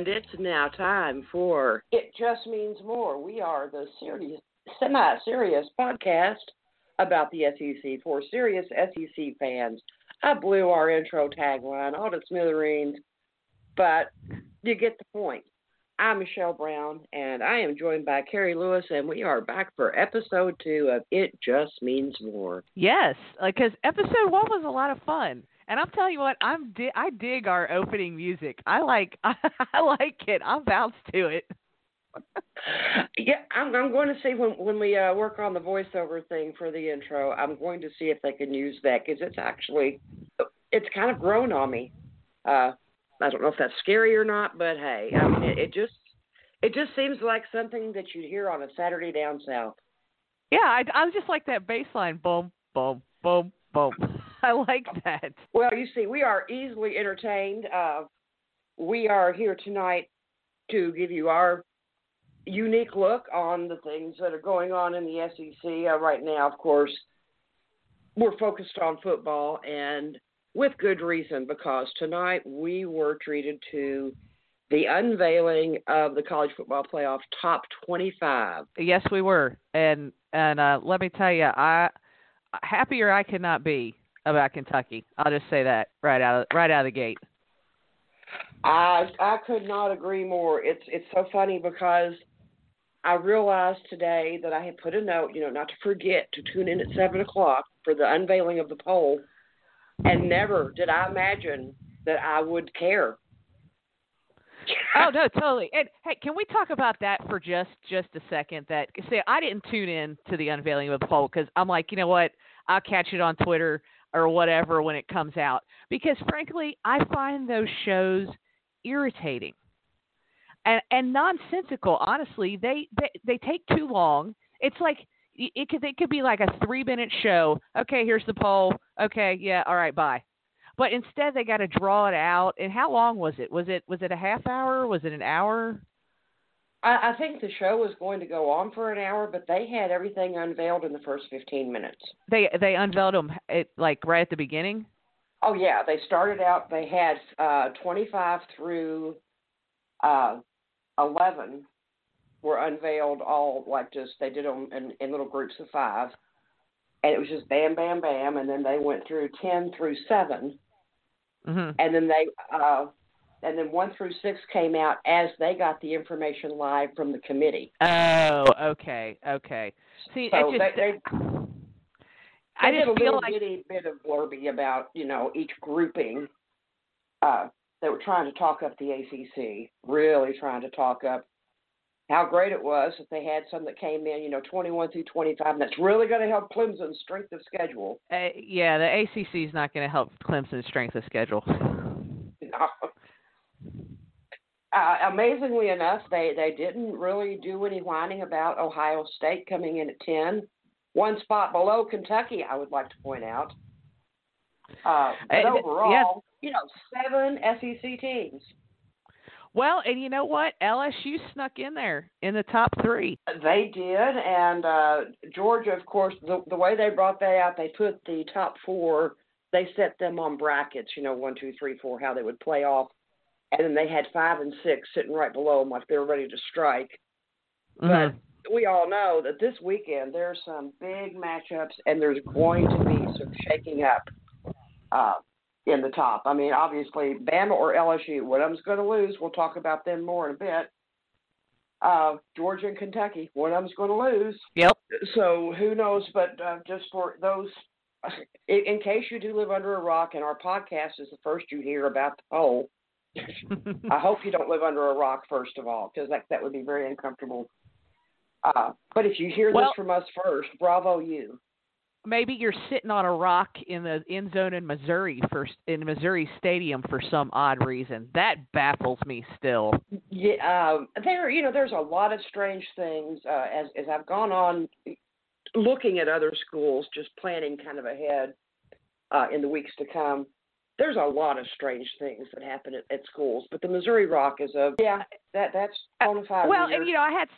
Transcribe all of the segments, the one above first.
And it's now time for It Just Means More. We are the serious, semi serious podcast about the SEC for serious SEC fans. I blew our intro tagline all to smithereens, but you get the point. I'm Michelle Brown, and I am joined by Carrie Lewis, and we are back for episode two of It Just Means More. Yes, uh, because episode one was a lot of fun. And I'm telling you what, I'm di- I dig our opening music. I like I like it. I'll bounce to it. yeah, I'm I'm going to see when when we uh, work on the voiceover thing for the intro. I'm going to see if they can use that because it's actually it's kind of grown on me. Uh, I don't know if that's scary or not, but hey, I mean, it, it just it just seems like something that you'd hear on a Saturday down south. Yeah, I I just like that bass line, boom, boom, boom, boom. I like that. Well, you see, we are easily entertained. Uh, we are here tonight to give you our unique look on the things that are going on in the SEC uh, right now. Of course, we're focused on football, and with good reason, because tonight we were treated to the unveiling of the college football playoff top 25. Yes, we were, and and uh, let me tell you, I happier I cannot be about Kentucky. I'll just say that right out of, right out of the gate. I I could not agree more. It's it's so funny because I realized today that I had put a note, you know, not to forget to tune in at seven o'clock for the unveiling of the poll, and never did I imagine that I would care. oh no, totally. And hey, can we talk about that for just just a second? That see, I didn't tune in to the unveiling of the poll because I'm like, you know what? I'll catch it on Twitter or whatever when it comes out. Because frankly I find those shows irritating and and nonsensical honestly. They they, they take too long. It's like it could it could be like a 3 minute show. Okay here's the poll. Okay yeah all right bye. But instead they got to draw it out. And how long was it? Was it was it a half hour? Was it an hour I, I think the show was going to go on for an hour, but they had everything unveiled in the first fifteen minutes. They they unveiled them at, like right at the beginning. Oh yeah, they started out. They had uh, twenty five through uh, eleven were unveiled all like just they did them in, in little groups of five, and it was just bam, bam, bam, and then they went through ten through 7 mm-hmm. and then they uh, and then one through six came out as they got the information live from the committee. Oh, okay, okay. See, so just, they, they, I just feel like bitty bit of blurby about you know each grouping. Uh, they were trying to talk up the ACC, really trying to talk up how great it was that they had some that came in, you know, 21 through 25, and that's really going to help Clemson's strength of schedule. Uh, yeah, the ACC is not going to help Clemson's strength of schedule. No. Uh, amazingly enough, they, they didn't really do any whining about Ohio State coming in at 10. One spot below Kentucky, I would like to point out. Uh, but uh, overall, yeah. you know, seven SEC teams. Well, and you know what? LSU snuck in there in the top three. They did, and uh, Georgia, of course, the the way they brought that out, they put the top four. They set them on brackets, you know, one, two, three, four, how they would play off and then they had five and six sitting right below them like they were ready to strike. Mm-hmm. But we all know that this weekend there's some big matchups and there's going to be some shaking up uh, in the top. I mean, obviously, Bama or LSU, one of them's going to lose. We'll talk about them more in a bit. Uh, Georgia and Kentucky, one of them's going to lose. Yep. So who knows? But uh, just for those, in, in case you do live under a rock, and our podcast is the first you hear about the poll I hope you don't live under a rock, first of all, because that that would be very uncomfortable. Uh, but if you hear well, this from us first, bravo you. Maybe you're sitting on a rock in the end zone in Missouri for in Missouri Stadium for some odd reason. That baffles me still. Yeah, um, there you know there's a lot of strange things uh, as as I've gone on looking at other schools, just planning kind of ahead uh, in the weeks to come there's a lot of strange things that happen at, at schools, but the Missouri Rock is a yeah that that's bona fide. Well, and you know, I had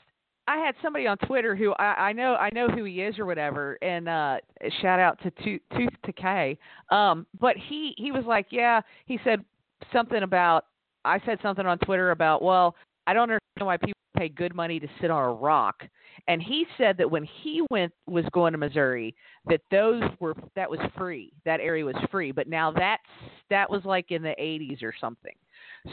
I had somebody on Twitter who I, I know I know who he is or whatever, and uh shout out to Tooth, Tooth Decay. Um, but he he was like, yeah, he said something about I said something on Twitter about, well, I don't understand why people pay good money to sit on a rock. And he said that when he went was going to Missouri, that those were that was free. That area was free. But now that's that was like in the 80s or something.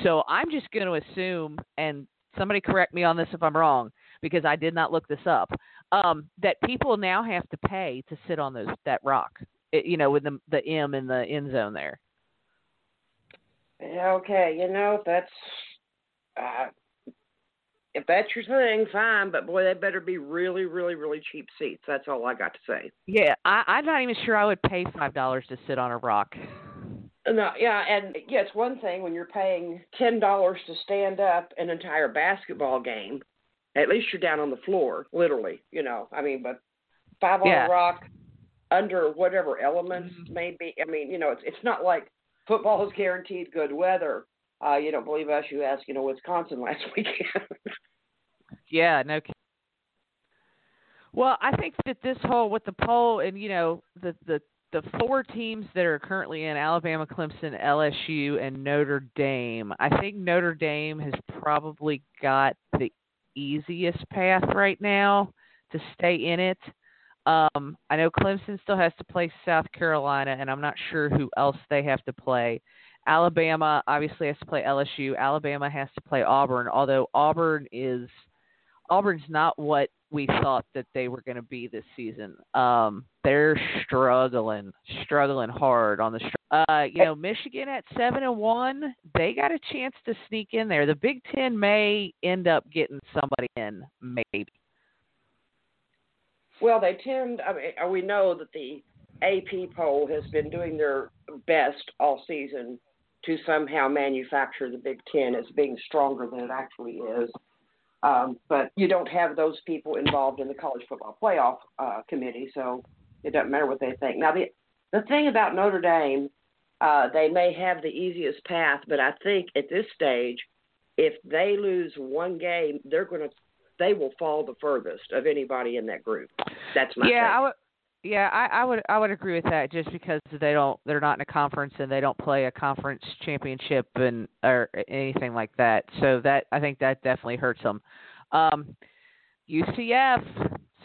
So I'm just going to assume, and somebody correct me on this if I'm wrong, because I did not look this up. Um, that people now have to pay to sit on those that rock. It, you know, with the the M in the end zone there. Okay, you know that's uh, if that's your thing, fine. But boy, they better be really, really, really cheap seats. That's all I got to say. Yeah, I, I'm not even sure I would pay five dollars to sit on a rock. No, yeah, and yeah, it's one thing when you're paying ten dollars to stand up an entire basketball game. At least you're down on the floor, literally. You know, I mean, but five on Yeah. a rock under whatever elements Mhm. may be. I mean, you know, it's it's not like football is guaranteed good weather. Uh, you don't believe us? You ask, you know, Wisconsin last weekend. Yeah, no. Well, I think that this whole with the poll and you know the the the four teams that are currently in Alabama, Clemson, LSU, and Notre Dame. I think Notre Dame has probably got the easiest path right now to stay in it. Um, I know Clemson still has to play South Carolina, and I'm not sure who else they have to play. Alabama obviously has to play LSU. Alabama has to play Auburn, although Auburn is Auburn's not what we thought that they were going to be this season. Um, they're struggling, struggling hard on the. Uh, you know, Michigan at seven and one, they got a chance to sneak in there. The Big Ten may end up getting somebody in, maybe. Well, they tend. I mean, uh, we know that the AP poll has been doing their best all season to somehow manufacture the Big Ten as being stronger than it actually is. Um, but you don't have those people involved in the college football playoff uh, committee, so it doesn't matter what they think. Now, the the thing about Notre Dame, uh, they may have the easiest path, but I think at this stage, if they lose one game, they're going to they will fall the furthest of anybody in that group. That's my yeah, take. I would. Yeah, I, I would. I would agree with that. Just because they don't, they're not in a conference and they don't play a conference championship and or anything like that. So that I think that definitely hurts them. Um, UCF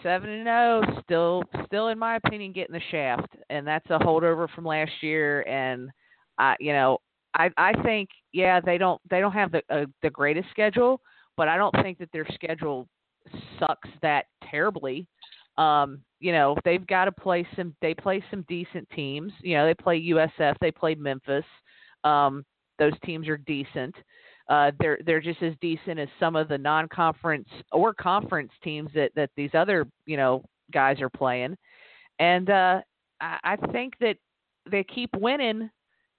seven and zero, still, still in my opinion, getting the shaft, and that's a holdover from last year. And I, you know, I I think yeah, they don't they don't have the uh, the greatest schedule, but I don't think that their schedule sucks that terribly um, you know, they've got to play some. They play some decent teams. You know, they play USF. They play Memphis. Um, those teams are decent. Uh, they're they're just as decent as some of the non-conference or conference teams that that these other you know guys are playing. And uh, I, I think that they keep winning.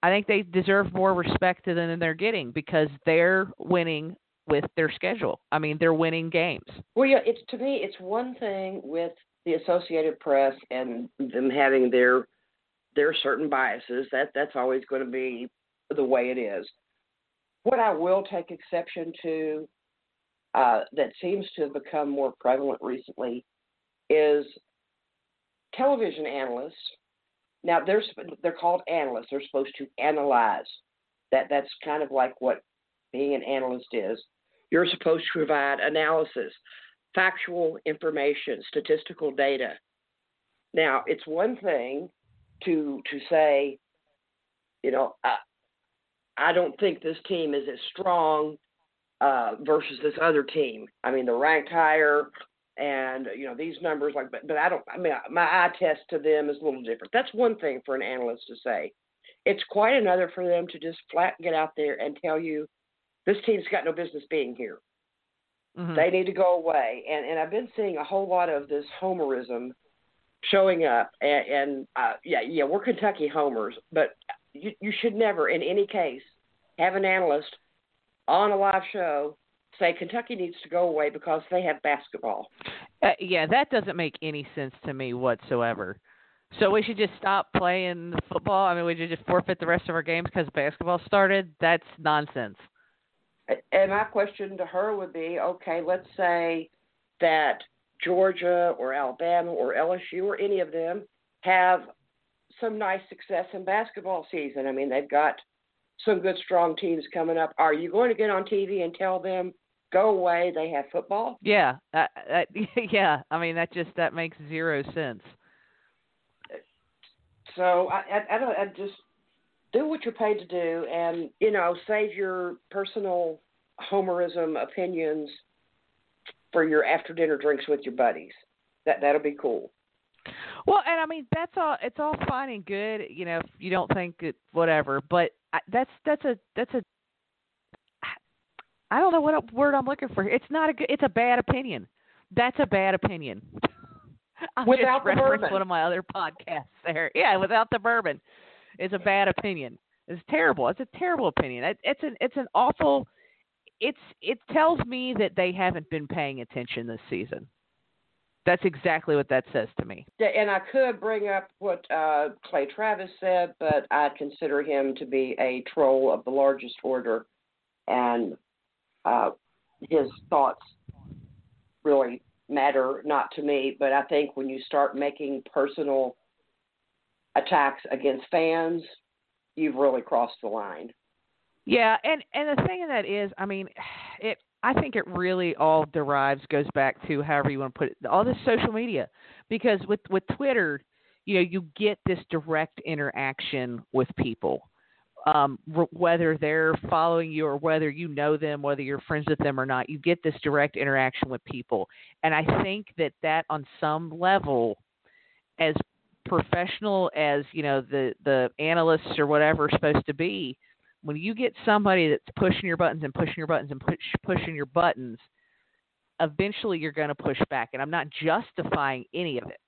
I think they deserve more respect than they're getting because they're winning with their schedule. I mean, they're winning games. Well, yeah, it's to me, it's one thing with the Associated Press and them having their their certain biases. That that's always going to be the way it is. What I will take exception to, uh, that seems to have become more prevalent recently, is television analysts. Now they're they're called analysts. They're supposed to analyze. That that's kind of like what being an analyst is. You're supposed to provide analysis, factual information, statistical data. Now, it's one thing to to say, you know, I, I don't think this team is as strong uh, versus this other team. I mean, they're ranked higher, and you know these numbers. Like, but but I don't. I mean, my eye test to them is a little different. That's one thing for an analyst to say. It's quite another for them to just flat get out there and tell you this team's got no business being here. Mhm. They need to go away. And and I've been seeing a whole lot of this homerism showing up. And, and uh, yeah, yeah, we're Kentucky homers, but you you should never, in any case, have an analyst on a live show say Kentucky needs to go away because they have basketball. Uh, yeah, that doesn't make any sense to me whatsoever. So we should just stop playing football. I mean, we should just forfeit the rest of our games because basketball started. That's nonsense. And my question to her would be, okay, let's say that Georgia or Alabama or LSU or any of them have some nice success in basketball season. I mean, they've got some good strong teams coming up. Are you going to get on TV and tell them go away? They have football. Yeah, uh, yeah. I mean that just that makes zero sense. So I, I, I don't. I just do what you're paid to do, and you know, save your personal homerism opinions for your after dinner drinks with your buddies. That that'll be cool. Well, and I mean that's all. It's all fine and good, you know. If you don't think it, whatever, but I, that's that's a that's a. I don't know what word I'm looking for. It's not a good. It's a bad opinion. That's a bad opinion. I'll without just the bourbon. one of my other podcasts there. Yeah, without the bourbon, it's a bad opinion. It's terrible. It's a terrible opinion. It, it's an it's an awful. It's it tells me that they haven't been paying attention this season. That's exactly what that says to me. And I could bring up what uh, Clay Travis said, but I consider him to be a troll of the largest order, and uh, his thoughts really matter not to me. But I think when you start making personal attacks against fans, you've really crossed the line. Yeah, and and the thing that is, I mean, it. I think it really all derives goes back to however you want to put it, all this social media, because with with Twitter, you know, you get this direct interaction with people, um, whether they're following you or whether you know them, whether you're friends with them or not. You get this direct interaction with people, and I think that that on some level, as professional as you know the the analysts or whatever are supposed to be when you get somebody that's pushing your buttons and pushing your buttons and push, pushing your buttons, eventually you're going to push back. And I'm not justifying any of it.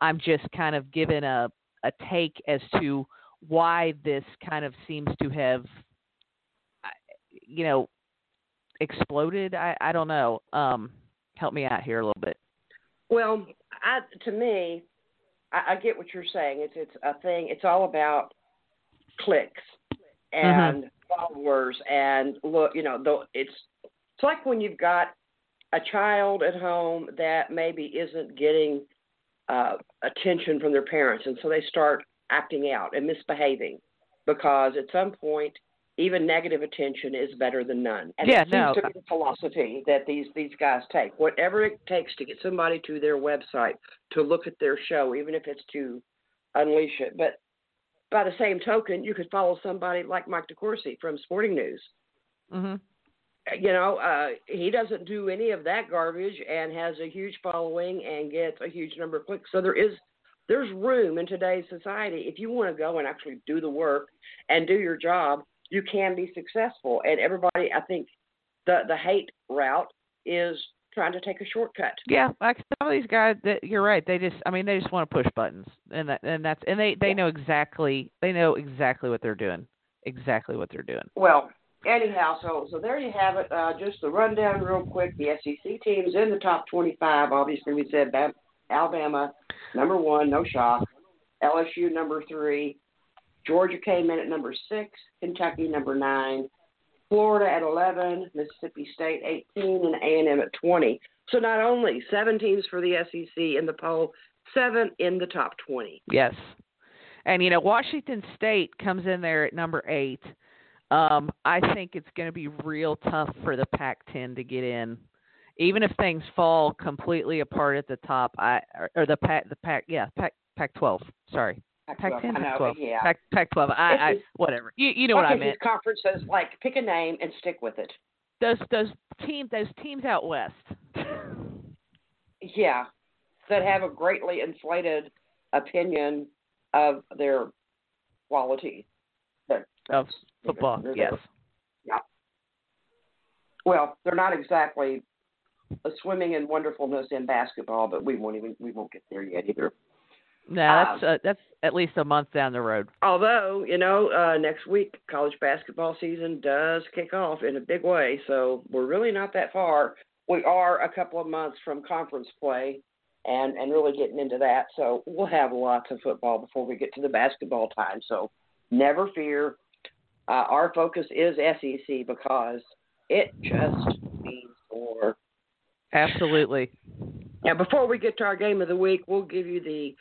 I'm just kind of giving a a take as to why this kind of seems to have, you know, exploded. I I don't know. Um, help me out here a little bit. Well, I to me, I, I get what you're saying. It's it's a thing. It's all about clicks and followers and look. You know, though it's it's like when you've got a child at home that maybe isn't getting uh, attention from their parents, and so they start acting out and misbehaving because at some point even negative attention is better than none. And Yeah, it seems no. to be the philosophy that these these guys take. Whatever it takes to get somebody to their website to look at their show, even if it's to unleash it. But by the same token, you could follow somebody like Mike DeCourcy from Sporting News. Mm-hmm. You know, uh, he doesn't do any of that garbage and has a huge following and gets a huge number of clicks. So there is there's room in today's society if you want to go and actually do the work and do your job you can be successful and everybody i think the the hate route is trying to take a shortcut Yeah, like some of these guys, that you're right. They just, I mean, they just want to push buttons, and that, and that's, and they, they Yeah. know exactly, they know exactly what they're doing, exactly what they're doing. well anyhow so so there you have it uh just the rundown real quick the sec teams in the top 25 obviously we said Bam- alabama number one no shock lsu number three georgia came in at number six kentucky number nine Florida at 11, Mississippi State 18, and A&M at 20. So not only seven teams for the SEC in the poll, seven in the top 20. Yes, and you know, Washington State comes in there at number eight. Um, I think it's going to be real tough for the Pac-10 to get in, even if things fall completely apart at the top. I or, the Pac, the Pac, yeah, Pac, Pac-12. Sorry, Pac-10, I know, Pac-12, yeah. Pac, Pac-12. I, I, whatever. You, you know what I meant. conferences, like, pick a name and stick with it. Those those team those teams out west. Yeah, that have a greatly inflated opinion of their quality. Of Football, they're- yes. Well, they're not exactly a swimming in wonderfulness in basketball, but we won't even we won't get there yet either. No, that's uh, that's at least a month down the road. Although, you know, uh, next week college basketball season does kick off in a big way, so we're really not that far. We are a couple of months from conference play and and really getting into that. So we'll have lots of football before we get to the basketball time. So never fear. Uh, our focus is SEC because it just means more. Absolutely. Now, before we get to our game of the week, we'll give you the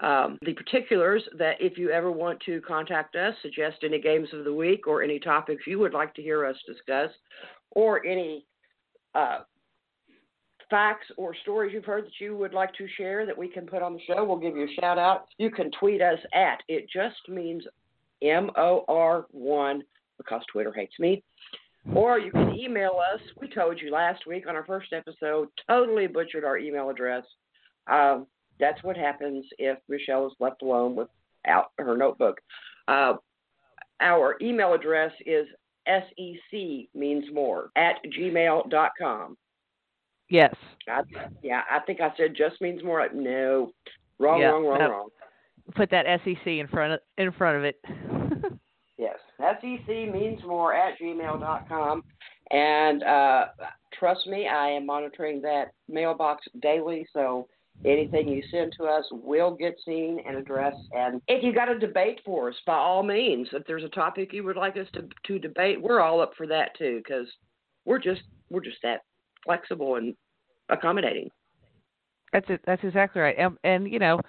um, the particulars that if you ever want to contact us, suggest any games of the week or any topics you would like to hear us discuss, or any uh, facts or stories you've heard that you would like to share that we can put on the show, we'll give you a shout out. You can tweet us at it just means M O R 1 because Twitter hates me. Or you can email us. We told you last week on our first episode, totally butchered our email address. Um, that's what happens if Michelle is left alone without her notebook. Uh, our email address is sec means more at gmail.com. Yes. I, yeah, I think I said just means more. No, wrong, yeah, wrong, wrong, no. wrong. Put that SEC in front of in front of it. Yes, sec means more at gmail.com. And uh, trust me, I am monitoring that mailbox daily, so anything you send to us will get seen and addressed. And if you got a debate for us, by all means, if there's a topic you would like us to to debate, we're all up for that too, because we're just we're just that flexible and accommodating. That's it. That's exactly right. And, and you know,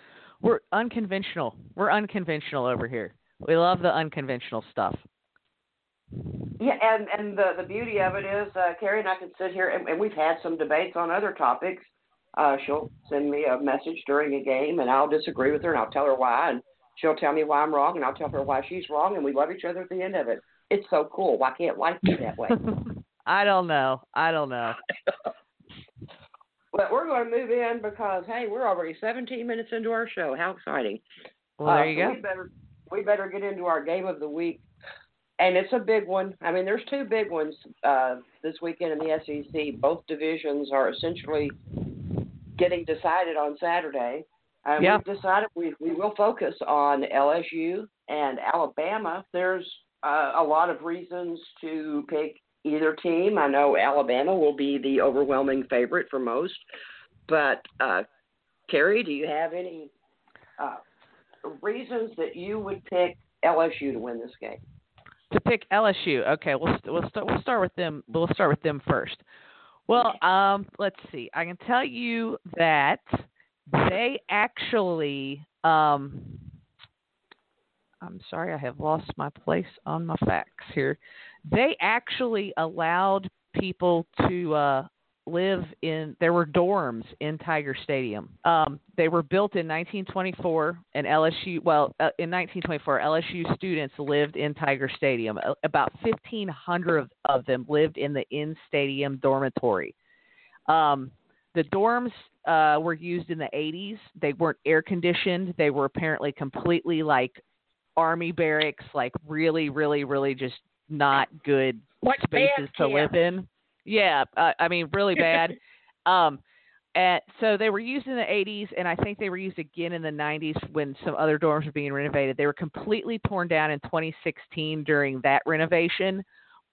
we're unconventional. We're unconventional over here. We love the unconventional stuff. Yeah, and and the the beauty of it is, uh, Carrie and I can sit here, and, and we've had some debates on other topics. Uh, she'll send me a message during a game, and I'll disagree with her, and I'll tell her why, and she'll tell me why I'm wrong, and I'll tell her why she's wrong, and we love each other at the end of it. It's so cool. Why can't life be that way? I don't know. I don't know. but we're going to move in because hey, we're already 17 minutes into our show. How exciting! Well, there you uh, go. We better we better get into our game of the week, and it's a big one. I mean, there's two big ones uh, this weekend in the SEC. Both divisions are essentially getting decided on Saturday. Um, Yeah. We've decided we we will focus on LSU and Alabama. There's uh, a lot of reasons to pick either team. I know Alabama will be the overwhelming favorite for most, but uh, Carrie, do you have any uh, reasons that you would pick LSU to win this game? to pick LSU. Okay, we'll st- we'll start we'll start with them. We'll start with them first. Well, um, let's see. I can tell you that they actually. Um, I'm sorry, I have lost my place on my facts here. They actually allowed people to uh, live in. There were dorms in Tiger Stadium. Um, they were built in 1924, and LSU. Well, uh, in 1924, LSU students lived in Tiger Stadium. Uh, About 1,500 of, of them lived in the in-stadium dormitory. Um, the dorms uh, were used in the 80s. They weren't air conditioned. They were apparently completely like army barracks, like really, really, really just not good Like spaces to live in. Yeah, uh, I mean really bad. um, and so they were used in the 80s, and I think they were used again in the 90s when some other dorms were being renovated. They were completely torn down in 2016 during that renovation.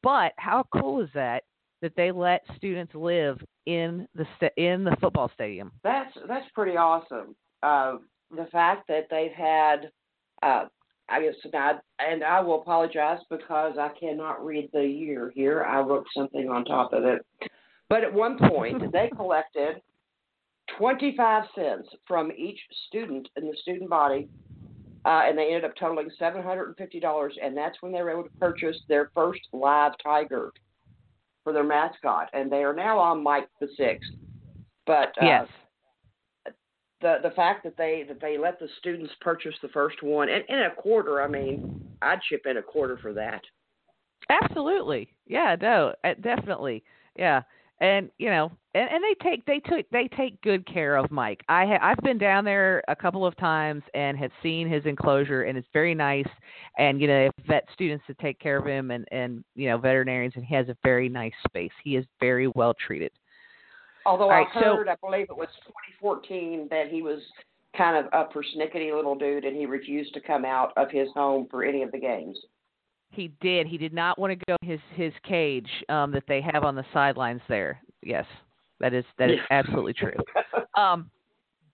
But how cool is that that they let students live in the sta- in the football stadium? That's that's pretty awesome. Uh, the fact that they've had, uh, I guess, and I will apologize because I cannot read the year here. I wrote something on top of it. But at one point, they collected 25 cents from each student in the student body, uh, and they ended up totaling $750. And that's when they were able to purchase their first live tiger for their mascot. And they are now on Mike the Sixth. But uh, yes. The the fact that they that they let the students purchase the first one and, and a quarter, I mean, I'd chip in a quarter for that. Absolutely. Yeah, no, uh, definitely. Yeah. And you know, and, and they take they took they take good care of Mike. I ha, I've been down there a couple of times and have seen his enclosure, and it's very nice. And you know, they have vet students to take care of him, and and you know, veterinarians, and he has a very nice space. He is very well treated. Although All I right, so- heard, I believe it was 2014 that he was kind of a persnickety little dude, and he refused to come out of his home for any of the games. He did. He did not want to go in his his cage um, that they have on the sidelines there. Yes, that is that is absolutely true. Um,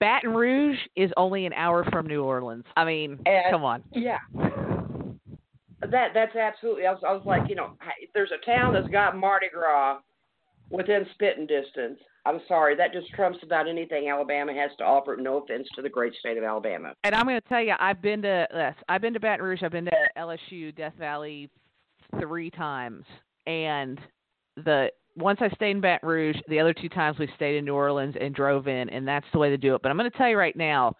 Baton Rouge is only an hour from New Orleans. I mean, And- come on. yeah. That that's absolutely. I was I was like, you know, there's a town that's got Mardi Gras within spitting distance. I'm sorry, that just trumps about anything Alabama has to offer. No offense to the great state of Alabama. And I'm going to tell you, I've been to yes, I've been to Baton Rouge, I've been to LSU, Death Valley three times, and the once I stayed in Baton Rouge, the other two times we stayed in New Orleans and drove in, and that's the way to do it. But I'm going to tell you right now,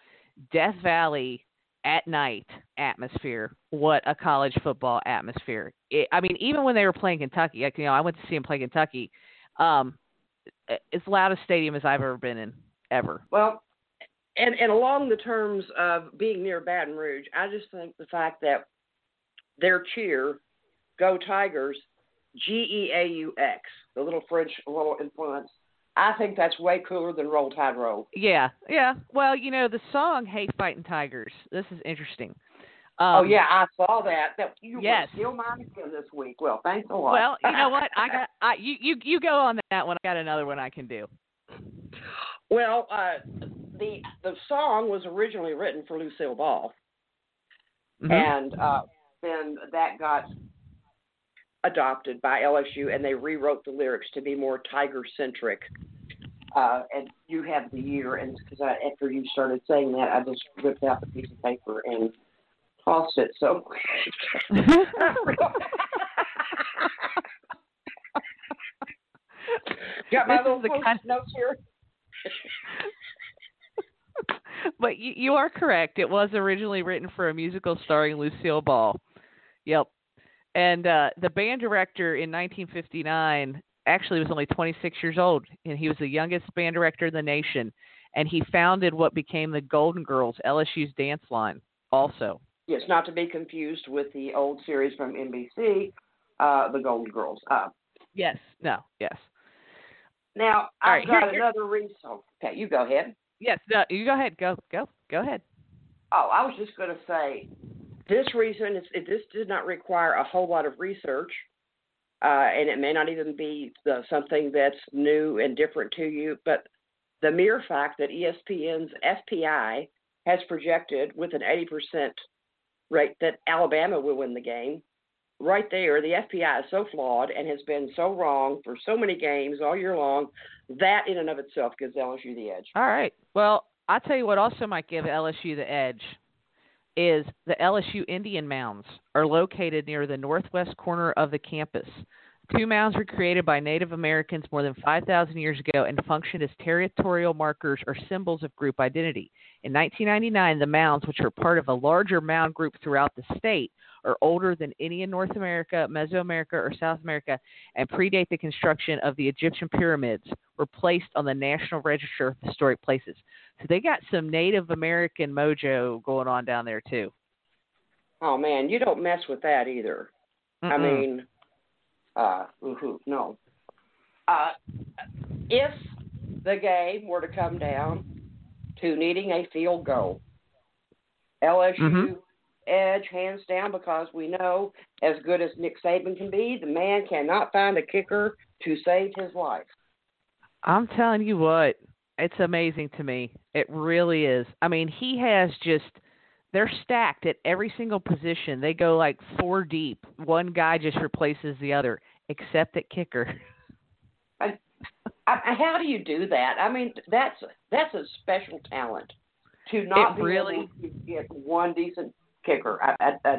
Death Valley at night atmosphere. What a college football atmosphere! It, I mean, even when they were playing Kentucky, like, you know, I went to see them play Kentucky. Um, it's the loudest stadium as I've ever been in ever. Well, and and along the terms of being near Baton Rouge, I just think the fact that their cheer, "Go Tigers," G E A U X, the little French little influence. I think that's way cooler than Roll Tide Roll. Yeah, yeah. Well, you know the song "Hey Fighting Tigers." This is interesting. Um, oh yeah, I saw that. That you yes. were still again this week. Well, thanks a lot. Well, you know what? I got. I you you you go on that one. I got another one I can do. Well, uh, the the song was originally written for Lucille Ball, mm-hmm. and uh, then that got adopted by LSU, and they rewrote the lyrics to be more tiger centric. Uh, and you have the year, and because after you started saying that, I just ripped out the piece of paper and tossed it. So. Got my this little the kind notes here. but you, you are correct. It was originally written for a musical starring Lucille Ball. Yep. And uh, the band director in 1959 actually was only 26 years old, and he was the youngest band director in the nation. And he founded what became the Golden Girls, LSU's dance line, also. Yes, not to be confused with the old series from NBC, uh, The Golden Girls. Uh, yes, no, yes. Now, All I've right, got here, another reason. Okay, you go ahead. Yes, no, you go ahead. Go, go, go ahead. Oh, I was just going to say this reason is this did not require a whole lot of research, uh, and it may not even be the, something that's new and different to you, but the mere fact that ESPN's FPI has projected with an 80% rate that Alabama will win the game. Right there, the FPI is so flawed and has been so wrong for so many games all year long. That in and of itself gives LSU the edge. All right. Well, I'll tell you what also might give LSU the edge is the LSU Indian Mounds are located near the northwest corner of the campus. Two mounds were created by Native Americans more than 5,000 years ago and functioned as territorial markers or symbols of group identity. In 1999, the mounds, which are part of a larger mound group throughout the state, are older than any in North America, Mesoamerica, or South America and predate the construction of the Egyptian pyramids, were placed on the National Register of Historic Places. So they got some Native American mojo going on down there, too. Oh, man, you don't mess with that either. Mm-mm. I mean, uh, no. Uh, if the game were to come down to needing a field goal, LSU Mhm. edge hands down because we know as good as Nick Saban can be, the man cannot find a kicker to save his life. I'm telling you what, it's amazing to me. It really is. I mean, he has just they're stacked at every single position. They go like four deep. One guy just replaces the other, except at kicker. I, I, how do you do that? I mean, that's that's a special talent to not It be really- able to get one decent kicker. I, I,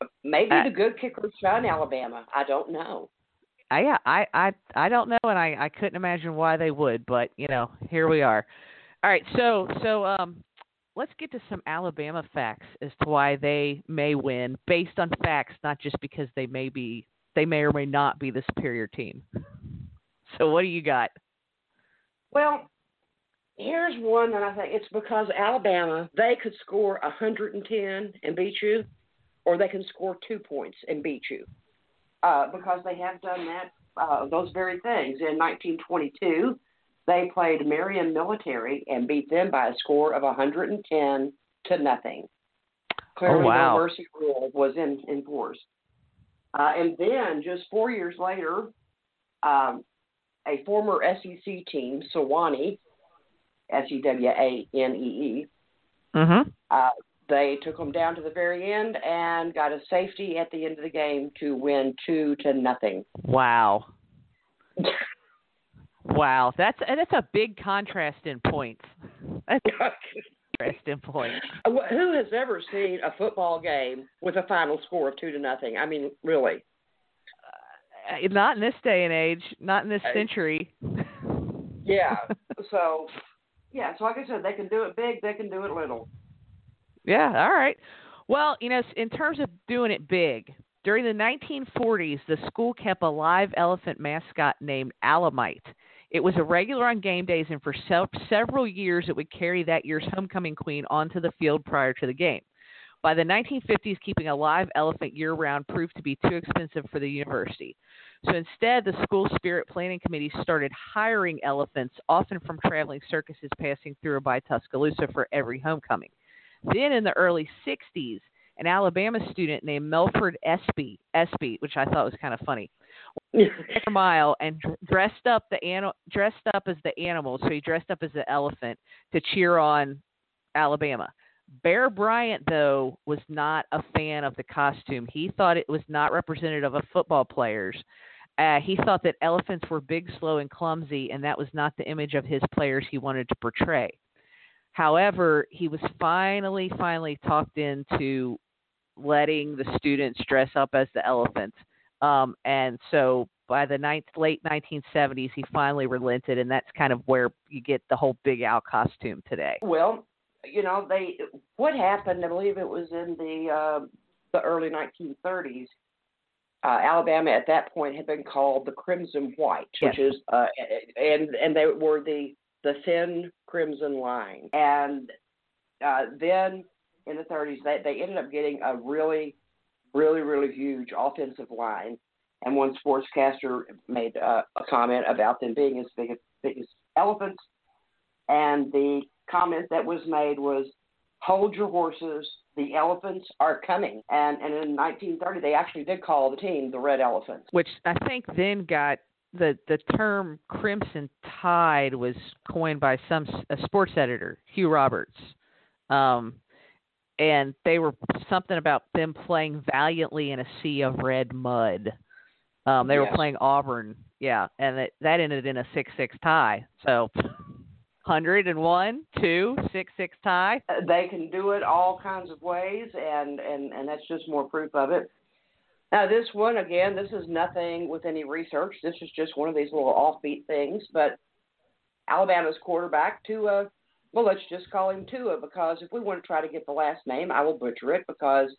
I, maybe I- the good kickers shine Alabama. I don't know. I, yeah, I, I, I don't know, and I, I couldn't imagine why they would, but you know, here we are. All right, so, so, um, let's get to some Alabama facts as to why they may win, based on facts, not just because they may be, they may or may not be the superior team. So, what do you got? Well, here's one that I think it's because Alabama they could score 110 and beat you, or they can score two points and beat you, uh, because they have done that uh, those very things. In 1922, they played Marion Military and beat them by a score of 110 to nothing. Clearly, wow. no mercy rule was in in force. Uh, and then just four years later, um, a former SEC team, Sewanee, S E W A N E E, Mm-hmm. uh, they took them down to the very end and got a safety at the end of the game to win two to nothing. Wow. Wow, that's that's a big contrast in points. That's contrast in points. Who has ever seen a football game with a final score of two to nothing? I mean, really. Uh, not in this day and age. Not in this century. Yeah. so, yeah. So, like I said, they can do it big. They can do it little. Yeah. All right. Well, you know, in terms of doing it big, during the 1940s, the school kept a live elephant mascot named Alamite. It was a regular on game days, and for se- several years, it would carry that year's homecoming queen onto the field prior to the game. By the 1950s, keeping a live elephant year round proved to be too expensive for the university. So instead, the school spirit planning committee started hiring elephants, often from traveling circuses passing through or by Tuscaloosa for every homecoming. Then in the early 60s, an Alabama student named Melford Espy, Espy, which I thought was kind of funny, a mile and dressed up the an- dressed up as the animal. So he dressed up as the elephant to cheer on Alabama. Bear Bryant, though, was not a fan of the costume. He thought it was not representative of football players. Uh, he thought that elephants were big, slow, and clumsy, and that was not the image of his players he wanted to portray. However, he was finally, finally talked into letting the students dress up as the elephant. Um, and so by the ninth, late 1970s, he finally relented, and that's kind of where you get the whole Big Al costume today. Well, you know, they what happened? I believe it was in the uh, the early 1930s. Uh, Alabama at that point had been called the Crimson White, yes. which is uh, and and they were the the thin crimson line. And uh, then in the 30s, they, they ended up getting a really, really, really huge offensive line. And one sportscaster made uh, a comment about them being as big as, big as elephants. And the comment that was made was, hold your horses, the elephants are coming. And, and in 1930, they actually did call the team the Red Elephants. Which I think then got the the term crimson tide was coined by some a sports editor hugh roberts um and they were something about them playing valiantly in a sea of red mud um they yes. were playing auburn yeah and that that ended in a six six tie so hundred and one two six six tie they can do it all kinds of ways and and and that's just more proof of it now, this one, again, this is nothing with any research. This is just one of these little offbeat things. But Alabama's quarterback, Tua, well, let's just call him Tua because if we want to try to get the last name, I will butcher it because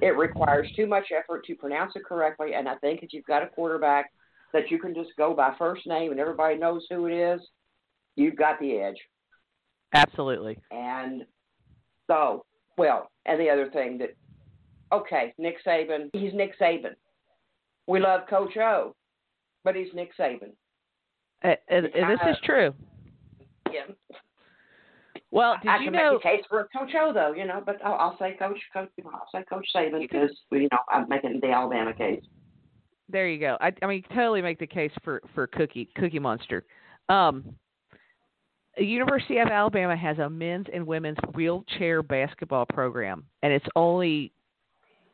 it requires too much effort to pronounce it correctly. And I think if you've got a quarterback that you can just go by first name and everybody knows who it is, you've got the edge. Absolutely. And so, well, and the other thing that okay, Nick Saban, he's Nick Saban. We love Coach O, but he's Nick Saban. Uh, and, and this is true. Yeah. Well, did I you can know? make a case for Coach O though, you know, but I'll, I'll say Coach, Coach, I'll say Coach Saban because you know I'm making the Alabama case. There you go. I, I mean, totally make the case for for Cookie Cookie Monster. Um, University of Alabama has a men's and women's wheelchair basketball program, and it's only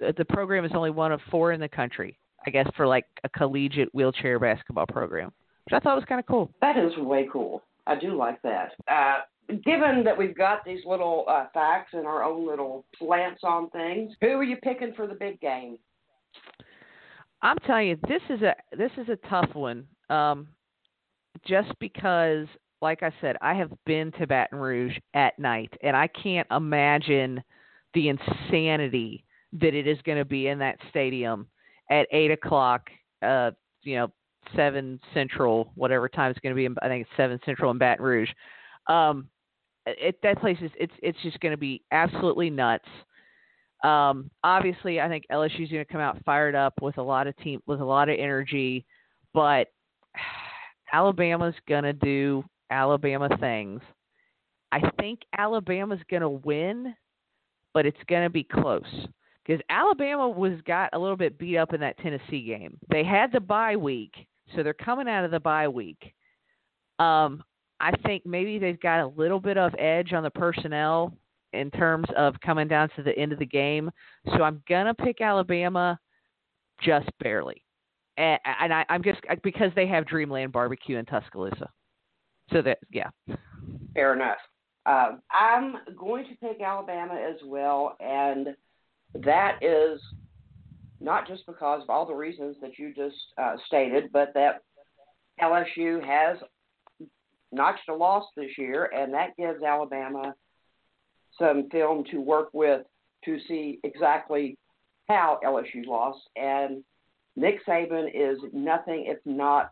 the program is only one of four in the country, I guess, for like a collegiate wheelchair basketball program, which I thought was kind of cool. That is way cool. I do like that. Uh, given that we've got these little uh, facts and our own little slants on things, who are you picking for the big game? I'm telling you, this is a this is a tough one. Um, just because, like I said, I have been to Baton Rouge at night, and I can't imagine the insanity that it is going to be in that stadium at eight o'clock. Uh, you know, seven central, whatever time it's going to be. I think it's seven central in Baton Rouge. Um, it, that place is it's it's just going to be absolutely nuts. Um, obviously, I think LSU is going to come out fired up with a lot of team with a lot of energy, but Alabama's going to do Alabama things. I think Alabama's going to win, but it's going to be close because Alabama was got a little bit beat up in that Tennessee game. They had the bye week, so they're coming out of the bye week. Um, I think maybe they've got a little bit of edge on the personnel in terms of coming down to the end of the game. So I'm gonna pick Alabama just barely. and, and I, I'm just because they have Dreamland Barbecue in Tuscaloosa. So that yeah. Fair enough. Uh, I'm going to pick Alabama as well, and that is not just because of all the reasons that you just uh, stated, but that LSU has notched a loss this year, and that gives Alabama some film to work with to see exactly how LSU lost. And Nick Saban is nothing if not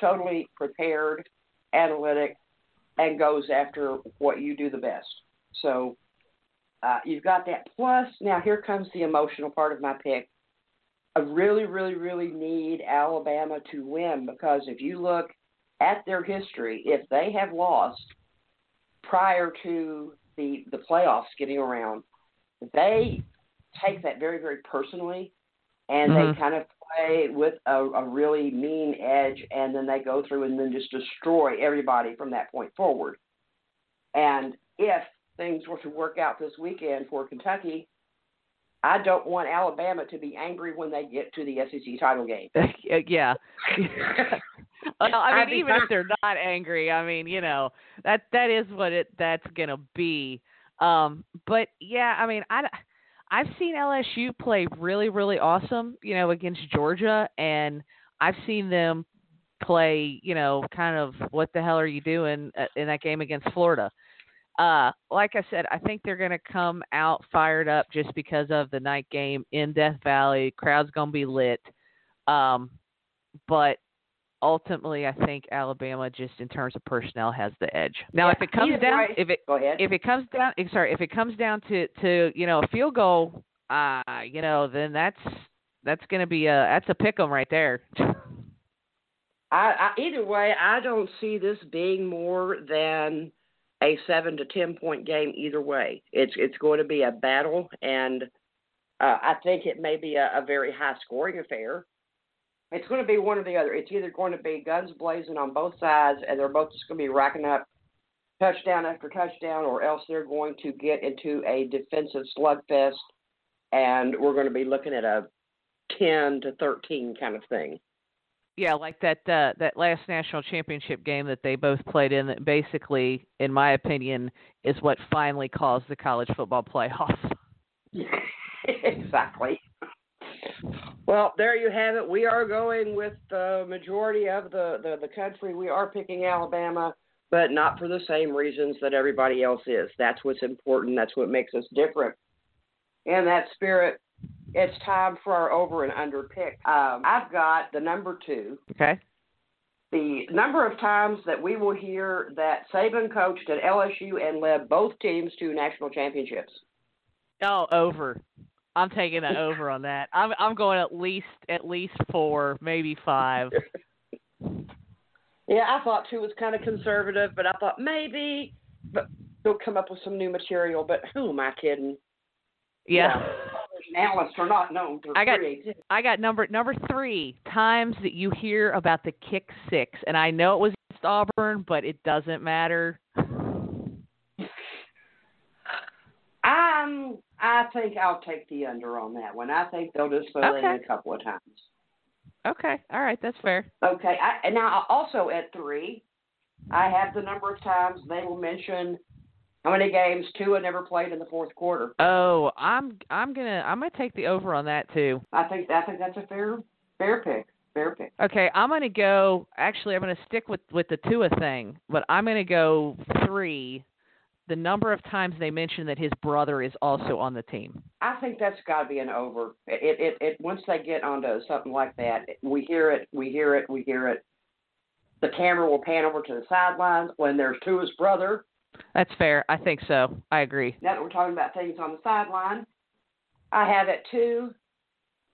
totally prepared, analytic, and goes after what you do the best. So uh, you've got that. Plus, now here comes the emotional part of my pick. I really, really, really need Alabama to win because if you look at their history, if they have lost prior to the the playoffs getting around, they take that very, very personally, and mm-hmm. they kind of play with a, a really mean edge, and then they go through and then just destroy everybody from that point forward. And if things were to work out this weekend for Kentucky, I don't want Alabama to be angry when they get to the SEC title game. yeah. well, I mean, even if they're not angry, I mean, you know, that that is what it that's gonna be. Um, but yeah, I mean, I I've seen LSU play really, really awesome, you know, against Georgia, and I've seen them play, you know, kind of what the hell are you doing uh, in that game against Florida. Uh, like I said, I think they're going to come out fired up just because of the night game in Death Valley. Crowd's going to be lit. Um, but ultimately, I think Alabama, just in terms of personnel, has the edge. Now, yeah, if it comes down, right. if it Go ahead. if it comes down, sorry, if it comes down to to you know a field goal, uh, you know, then that's that's going to be a that's a pick 'em right there. I, I either way, I don't see this being more than a seven to ten point game either way. It's it's going to be a battle, and uh, I think it may be a, a very high scoring affair. It's going to be one or the other. It's either going to be guns blazing on both sides, and they're both just going to be racking up touchdown after touchdown, or else they're going to get into a defensive slugfest, and we're going to be looking at a 10 to 13 kind of thing. Yeah, like that uh, that last national championship game that they both played in. That basically, in my opinion, is what finally caused the college football playoff. exactly. Well, there you have it. We are going with the majority of the, the, the country. We are picking Alabama, but not for the same reasons that everybody else is. That's what's important. That's what makes us different. In that spirit, it's time for our over and under pick. Um, I've got the number two. Okay. The number of times that we will hear that Saban coached at LSU and led both teams to national championships. Oh, over. I'm taking an over on that. I'm I'm going at least at least four, maybe five. yeah, I thought two was kind of conservative, but I thought maybe, but they'll come up with some new material. But who am I kidding? Yeah. yeah. Analysts are not known for I got creativity. I got number number three times that you hear about the kick six, and I know it was against Auburn, but it doesn't matter. Um, I think I'll take the under on that one. I think they'll just fill okay. in a couple of times. Okay, all right, that's fair. Okay, I, and now also at three, I have the number of times they will mention how many games Tua never played in the fourth quarter. Oh, I'm I'm gonna I'm gonna take the over on that too. I think I think that's a fair fair pick. Fair pick. Okay, I'm gonna go. Actually, I'm gonna stick with with the Tua thing, but I'm gonna go three the number of times they mention that his brother is also on the team. I think that's got to be an over. It, it, it, once they get onto something like that, we hear it, we hear it, we hear it. The camera will pan over to the sidelines when there's Tua's brother. That's fair. I think so. I agree. Now that we're talking about things on the sideline, I have it too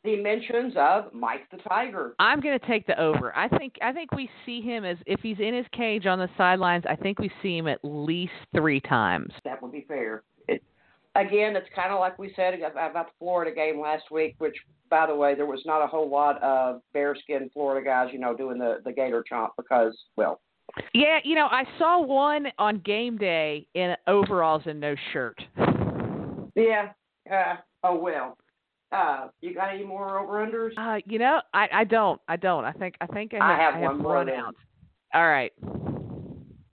the mentions of Mike the Tiger. I'm going to take the over. I think I think we see him as if he's in his cage on the sidelines. I think we see him at least three times. That would be fair. It, again, it's kind of like we said about the Florida game last week, which, by the way, there was not a whole lot of bearskin Florida guys, you know, doing the the gator chomp because, well. Yeah, you know, I saw one on game day in overalls and no shirt. Yeah. Uh, oh well. Uh, you got any more over unders? Uh, you know, I I don't. I don't. I think I think I I have, have I one more run out. All right.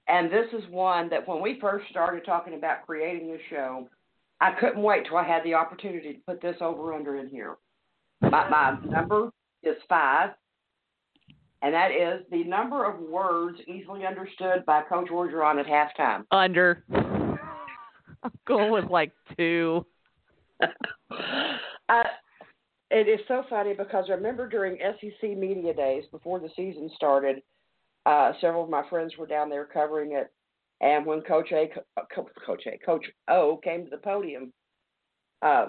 And this is one that when we first started talking about creating the show, I couldn't wait till I had the opportunity to put this over under in here. My, my number is five, and that is the number of words easily understood by Coach Orgeron at halftime. Under. I'm going with like two. it is so funny because I remember during SEC media days before the season started, uh, several of my friends were down there covering it, and when Coach A, Co- Coach A, Coach O came to the podium, uh,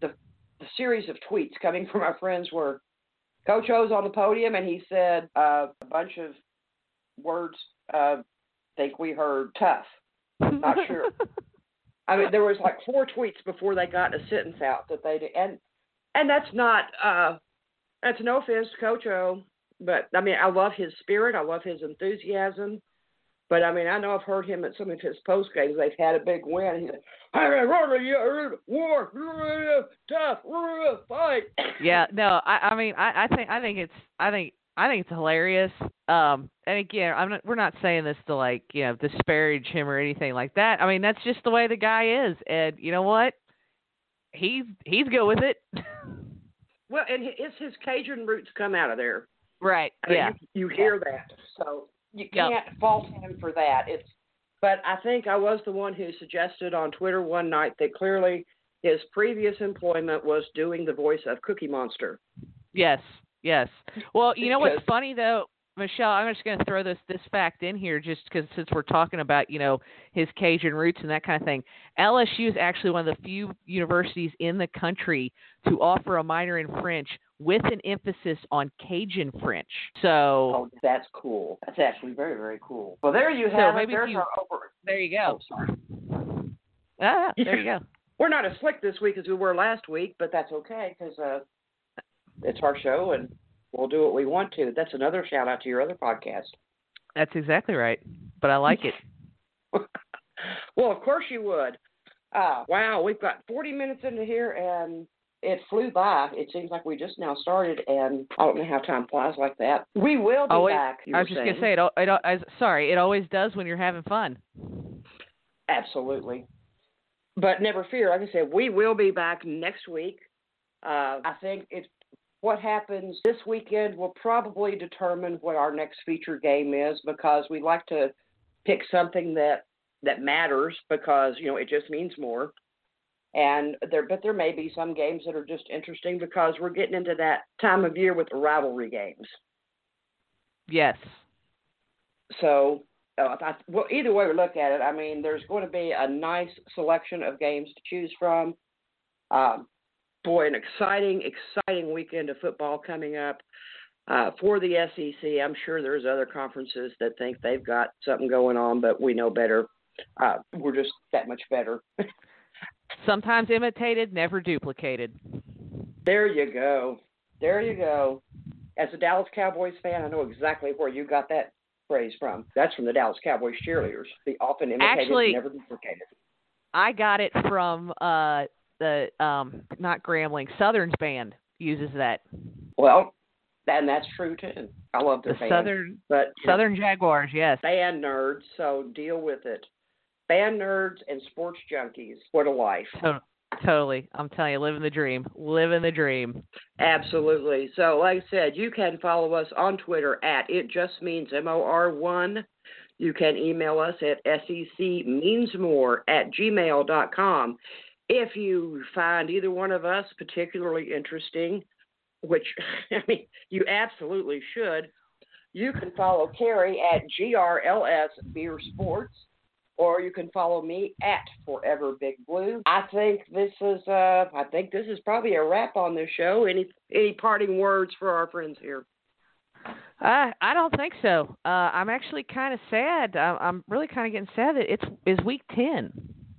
the the series of tweets coming from our friends were, Coach O's on the podium, and he said uh, a bunch of words. Uh, think we heard tough. Not sure. I mean, there was like four tweets before they got a sentence out that they did, and and that's not uh, that's no offense Coach O, but I mean, I love his spirit, I love his enthusiasm, but I mean, I know I've heard him at some of his post games. They've had a big win. He's like, "Hey, war, tough, fight." yeah, no, I I mean I, I think I think it's I think I think it's hilarious. Um and again, I'm not we're not saying this to like, you know, disparage him or anything like that. I mean, that's just the way the guy is. And you know what? He's he's good with it. Well, and it's his Cajun roots come out of there. right. I mean, Yeah. you, you hear that, so you can't fault him for that. It's, but I think I was the one who suggested on Twitter one night that clearly his previous employment was doing the voice of Cookie Monster. Yes, yes. Well, you know what's funny though, Michelle. I'm just going to throw this this fact in here, just because since we're talking about you know his Cajun roots and that kind of thing. LSU is actually one of the few universities in the country to offer a minor in French with an emphasis on Cajun French. So Oh, that's cool. That's actually very, very cool. Well, there you So have maybe it. There's you- our over. there you Oh, go. sorry. Ah, there you go. We're not as slick this week as we were last week, but that's okay because uh, it's our show and we'll do what we want to. That's another shout out to your other podcast. That's exactly right. But I like it. well, of course you would. Uh, wow, we've got 40 minutes into here and it flew by. It seems like we just now started, and I don't know how time flies like that. We will be wait, back. I was just saying. gonna say it. It, I, sorry, it always does when you're having fun. Absolutely. But never fear. Like I said, we will be back next week. Uh, I think it's what happens this weekend will probably determine what our next feature game is because we like to pick something that that matters because you know it just means more. And there, but there may be some games that are just interesting because we're getting into that time of year with the rivalry games. Yes. So, uh, I, well, either way we look at it, I mean, there's going to be a nice selection of games to choose from. Um, boy, an exciting, exciting weekend of football coming up uh, for the SEC. I'm sure there's other conferences that think they've got something going on, but we know better. Uh, we're just that much better. Sometimes imitated, never duplicated. there you go. There you go. As a Dallas Cowboys fan, I know exactly where you got that phrase from. That's from the Dallas Cowboys cheerleaders. The often imitated, Actually- never duplicated. I got it from uh the um not Grambling Southern's band uses that. Well, and that's true too. I love The their band, Southern but Southern Jaguars, yes. band nerds, so deal with it. Band nerds and sports junkies. What a life! To- totally. I'm telling you, living the dream. Living the dream. Absolutely. So, like I said, you can follow us on Twitter at it just means M O R one. You can email us at secmeansmore at gmail.com. If you find either one of us particularly interesting, which I mean you absolutely should, you can follow Carrie at GRLS Beer Sports, or you can follow me at Forever Big Blue. I think this is uh I think this is probably a wrap on this show. Any any parting words for our friends here? Uh, I don't think so. Uh, I'm actually kind of sad. I'm, I'm really kind of getting sad that it's is week ten.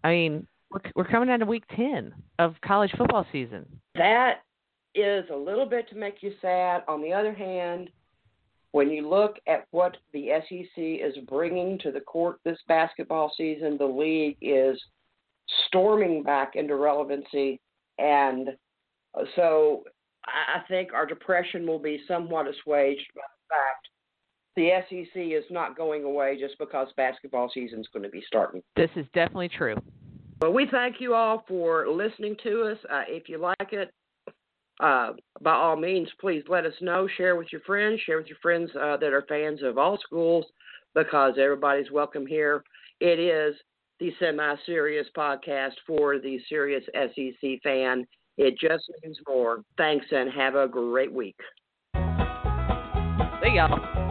I mean, we're we're coming down to week ten of college football season. That is a little bit to make you sad. On the other hand, when you look at what the SEC is bringing to the court this basketball season, the league is storming back into relevancy. And so I think our depression will be somewhat assuaged by the fact the SEC is not going away just because basketball season is going to be starting. This is definitely true. Well, we thank you all for listening to us. Uh, if you like it, uh, by all means, please let us know. Share with your friends. Share with your friends uh, that are fans of all schools because everybody's welcome here. It is the semi serious podcast for the serious SEC fan. It just means more. Thanks and have a great week. See y'all.